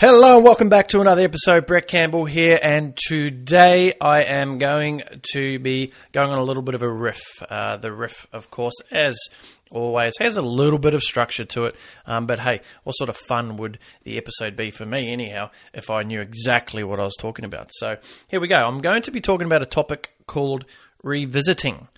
Hello and welcome back to another episode. Brett Campbell here, and today I am going to be going on a little bit of a riff. Uh, the riff, of course, as always, has a little bit of structure to it. Um, but hey, what sort of fun would the episode be for me, anyhow, if I knew exactly what I was talking about? So here we go. I'm going to be talking about a topic called revisiting.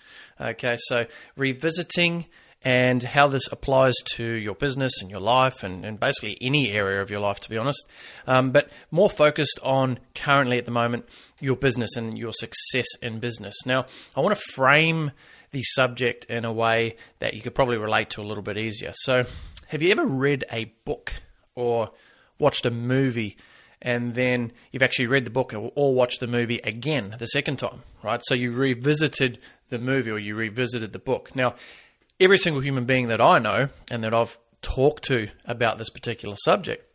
Okay, so revisiting and how this applies to your business and your life and, and basically any area of your life, to be honest. Um, but more focused on currently at the moment your business and your success in business. Now, I want to frame the subject in a way that you could probably relate to a little bit easier. So, have you ever read a book or watched a movie? and then you've actually read the book or watched the movie again the second time, right? So you revisited the movie or you revisited the book. Now, every single human being that I know and that I've talked to about this particular subject,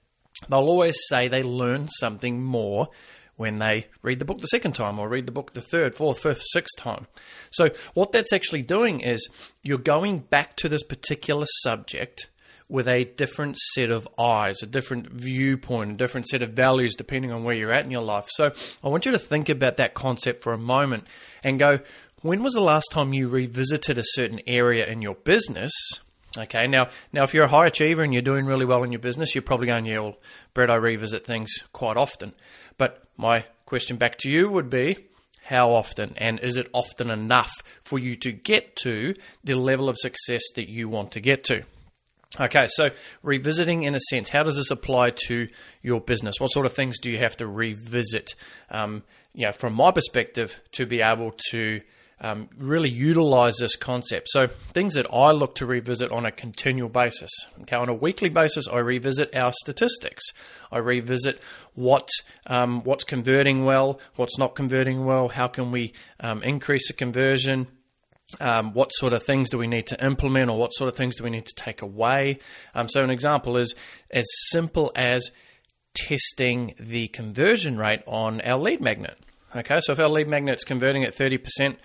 they'll always say they learn something more when they read the book the second time or read the book the third, fourth, fifth, sixth time. So, what that's actually doing is you're going back to this particular subject with a different set of eyes, a different viewpoint, a different set of values depending on where you're at in your life. So, I want you to think about that concept for a moment and go, when was the last time you revisited a certain area in your business? Okay, now now if you're a high achiever and you're doing really well in your business, you're probably going, yeah, well, Brett, I revisit things quite often. But my question back to you would be, how often, and is it often enough for you to get to the level of success that you want to get to? Okay, so revisiting in a sense, how does this apply to your business? What sort of things do you have to revisit? Um, you know, from my perspective, to be able to um, really utilize this concept. So, things that I look to revisit on a continual basis. Okay, on a weekly basis, I revisit our statistics. I revisit what um, what's converting well, what's not converting well. How can we um, increase the conversion? Um, what sort of things do we need to implement, or what sort of things do we need to take away? Um, so, an example is as simple as testing the conversion rate on our lead magnet. Okay, so if our lead magnet's converting at 30%,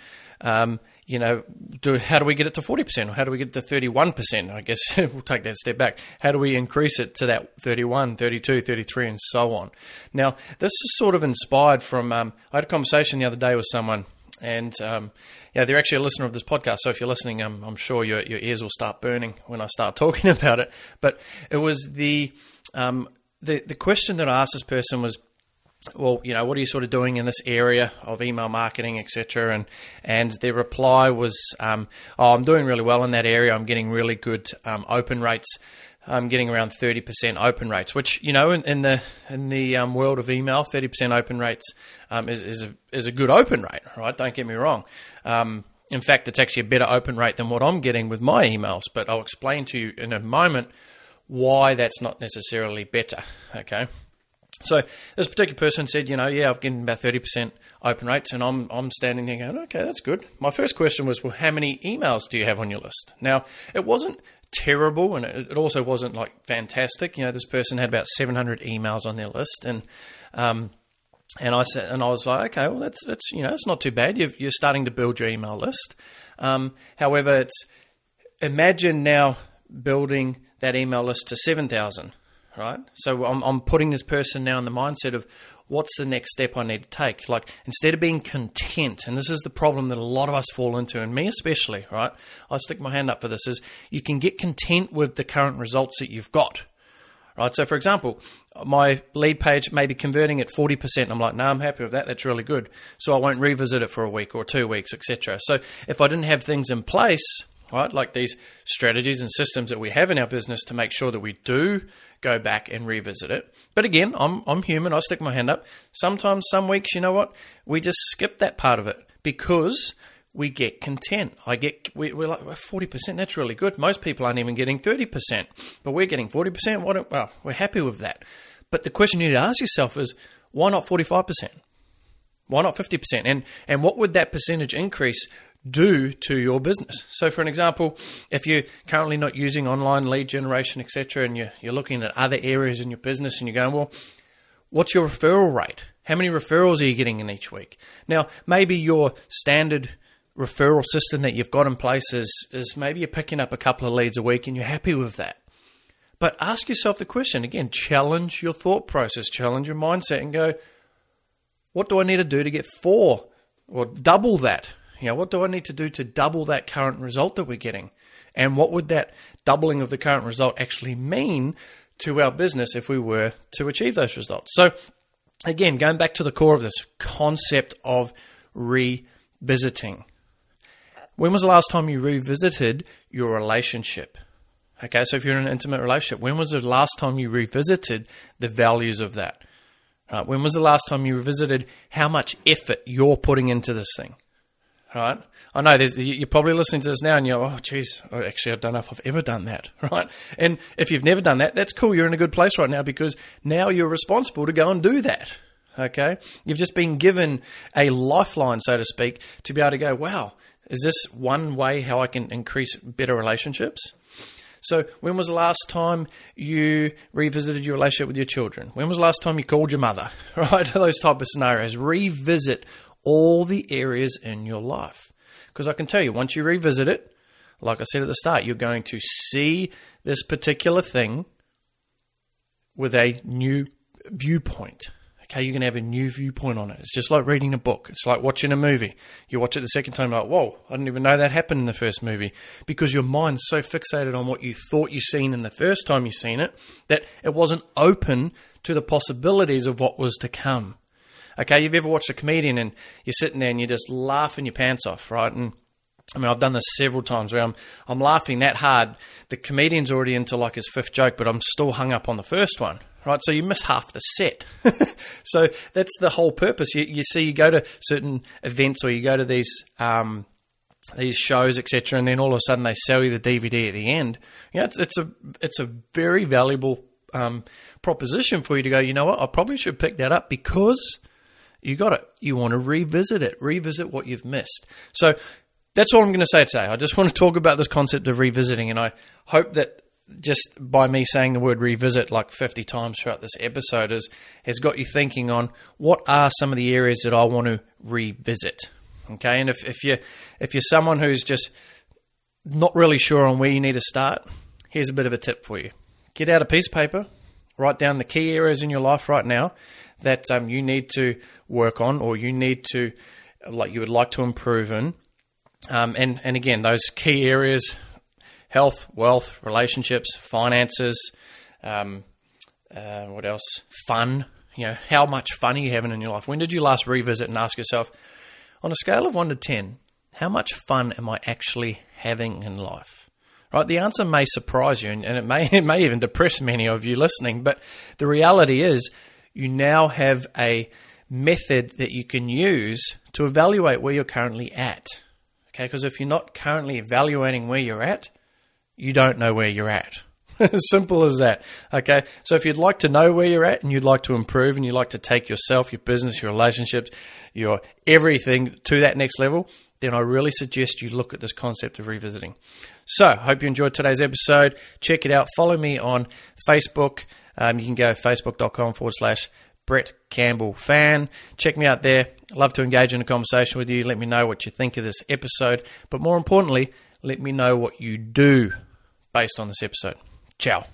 um, you know, do, how do we get it to 40% or how do we get it to 31%? I guess we'll take that step back. How do we increase it to that 31, 32, 33, and so on? Now, this is sort of inspired from, um, I had a conversation the other day with someone and um, yeah, they're actually a listener of this podcast. So if you're listening, um, I'm sure your, your ears will start burning when I start talking about it. But it was the um, the the question that I asked this person was well, you know, what are you sort of doing in this area of email marketing, etc. And and their reply was, um, oh, I'm doing really well in that area. I'm getting really good um, open rates. I'm getting around 30% open rates, which you know, in, in the in the um, world of email, 30% open rates um, is is a, is a good open rate, right? Don't get me wrong. Um, in fact, it's actually a better open rate than what I'm getting with my emails. But I'll explain to you in a moment why that's not necessarily better. Okay. So this particular person said, you know, yeah, I've getting about thirty percent open rates, and I'm I'm standing there going, okay, that's good. My first question was, well, how many emails do you have on your list? Now, it wasn't terrible, and it, also wasn't like fantastic. You know, this person had about seven hundred emails on their list, and um, and I said, and I was like, okay, well, that's that's you know, it's not too bad. you are starting to build your email list. Um, however, it's imagine now building that email list to seven thousand right? So I'm, I'm putting this person now in the mindset of what's the next step I need to take? Like instead of being content, and this is the problem that a lot of us fall into, and me especially, right? I stick my hand up for this, is you can get content with the current results that you've got. Right, so for example, my lead page may be converting at 40%. I'm like, no, I'm happy with that. That's really good. So I won't revisit it for a week or two weeks, etc. So if I didn't have things in place, right, like these strategies and systems that we have in our business to make sure that we do go back and revisit it. But again, I'm I'm human. I stick my hand up. Sometimes, some weeks, you know what? We just skip that part of it because we get content. I get we, are like forty percent. That's really good. Most people aren't even getting thirty percent, but we're getting forty percent. What? Well, we're happy with that. But the question you need to ask yourself is, why not forty five percent? Why not fifty percent? And and what would that percentage increase do to your business. So, for an example, if you're currently not using online lead generation, etc., and you're, you're looking at other areas in your business and you're going, well, what's your referral rate? How many referrals are you getting in each week? Now, maybe your standard referral system that you've got in place is, is maybe you're picking up a couple of leads a week and you're happy with that. But ask yourself the question again, challenge your thought process, challenge your mindset, and go, what do I need to do to get four or double that? You know, what do I need to do to double that current result that we're getting? And what would that doubling of the current result actually mean to our business if we were to achieve those results? So, again, going back to the core of this concept of revisiting. When was the last time you revisited your relationship? Okay, so if you're in an intimate relationship, when was the last time you revisited the values of that? Uh, when was the last time you revisited how much effort you're putting into this thing? Right? I know you're probably listening to this now and you're, oh, geez, actually, I don't know if I've ever done that. Right? And if you've never done that, that's cool. You're in a good place right now because now you're responsible to go and do that. Okay? You've just been given a lifeline, so to speak, to be able to go, wow, is this one way how I can increase better relationships? So, when was the last time you revisited your relationship with your children? When was the last time you called your mother? Right? Those type of scenarios. Revisit all the areas in your life. Because I can tell you, once you revisit it, like I said at the start, you're going to see this particular thing with a new viewpoint okay, you're going to have a new viewpoint on it. It's just like reading a book. It's like watching a movie. You watch it the second time, like, whoa, I didn't even know that happened in the first movie. Because your mind's so fixated on what you thought you seen in the first time you seen it that it wasn't open to the possibilities of what was to come. Okay, you've ever watched a comedian and you're sitting there and you're just laughing your pants off, right? And I mean, I've done this several times where I'm I'm laughing that hard. The comedian's already into like his fifth joke, but I'm still hung up on the first one, right? So you miss half the set. so that's the whole purpose. You, you, see, you go to certain events or you go to these um, these shows, etc., and then all of a sudden they sell you the DVD at the end. Yeah, it's, it's a it's a very valuable um, proposition for you to go. You know what? I probably should pick that up because you got it. You want to revisit it, revisit what you've missed. So that's all I'm going to say today. I just want to talk about this concept of revisiting, and I hope that just by me saying the word revisit like 50 times throughout this episode has, has got you thinking on what are some of the areas that I want to revisit. Okay, and if, if, you, if you're someone who's just not really sure on where you need to start, here's a bit of a tip for you. Get out a piece of paper, write down the key areas in your life right now that um, you need to work on or you need to, like you would like to improve in. Um, and, and again, those key areas health, wealth, relationships, finances, um, uh, what else? Fun. You know, how much fun are you having in your life? When did you last revisit and ask yourself, on a scale of 1 to 10, how much fun am I actually having in life? Right, the answer may surprise you, and, and it may it may even depress many of you listening. But the reality is, you now have a method that you can use to evaluate where you're currently at. Okay, because if you're not currently evaluating where you're at, you don't know where you're at. as simple as that. Okay. So if you'd like to know where you're at and you'd like to improve and you'd like to take yourself, your business, your relationships, your everything to that next level, then I really suggest you look at this concept of revisiting. So, hope you enjoyed today's episode. Check it out. Follow me on Facebook. Um, you can go facebook.com forward slash Brett Campbell fan. Check me out there. Love to engage in a conversation with you. Let me know what you think of this episode. But more importantly, let me know what you do based on this episode. Ciao.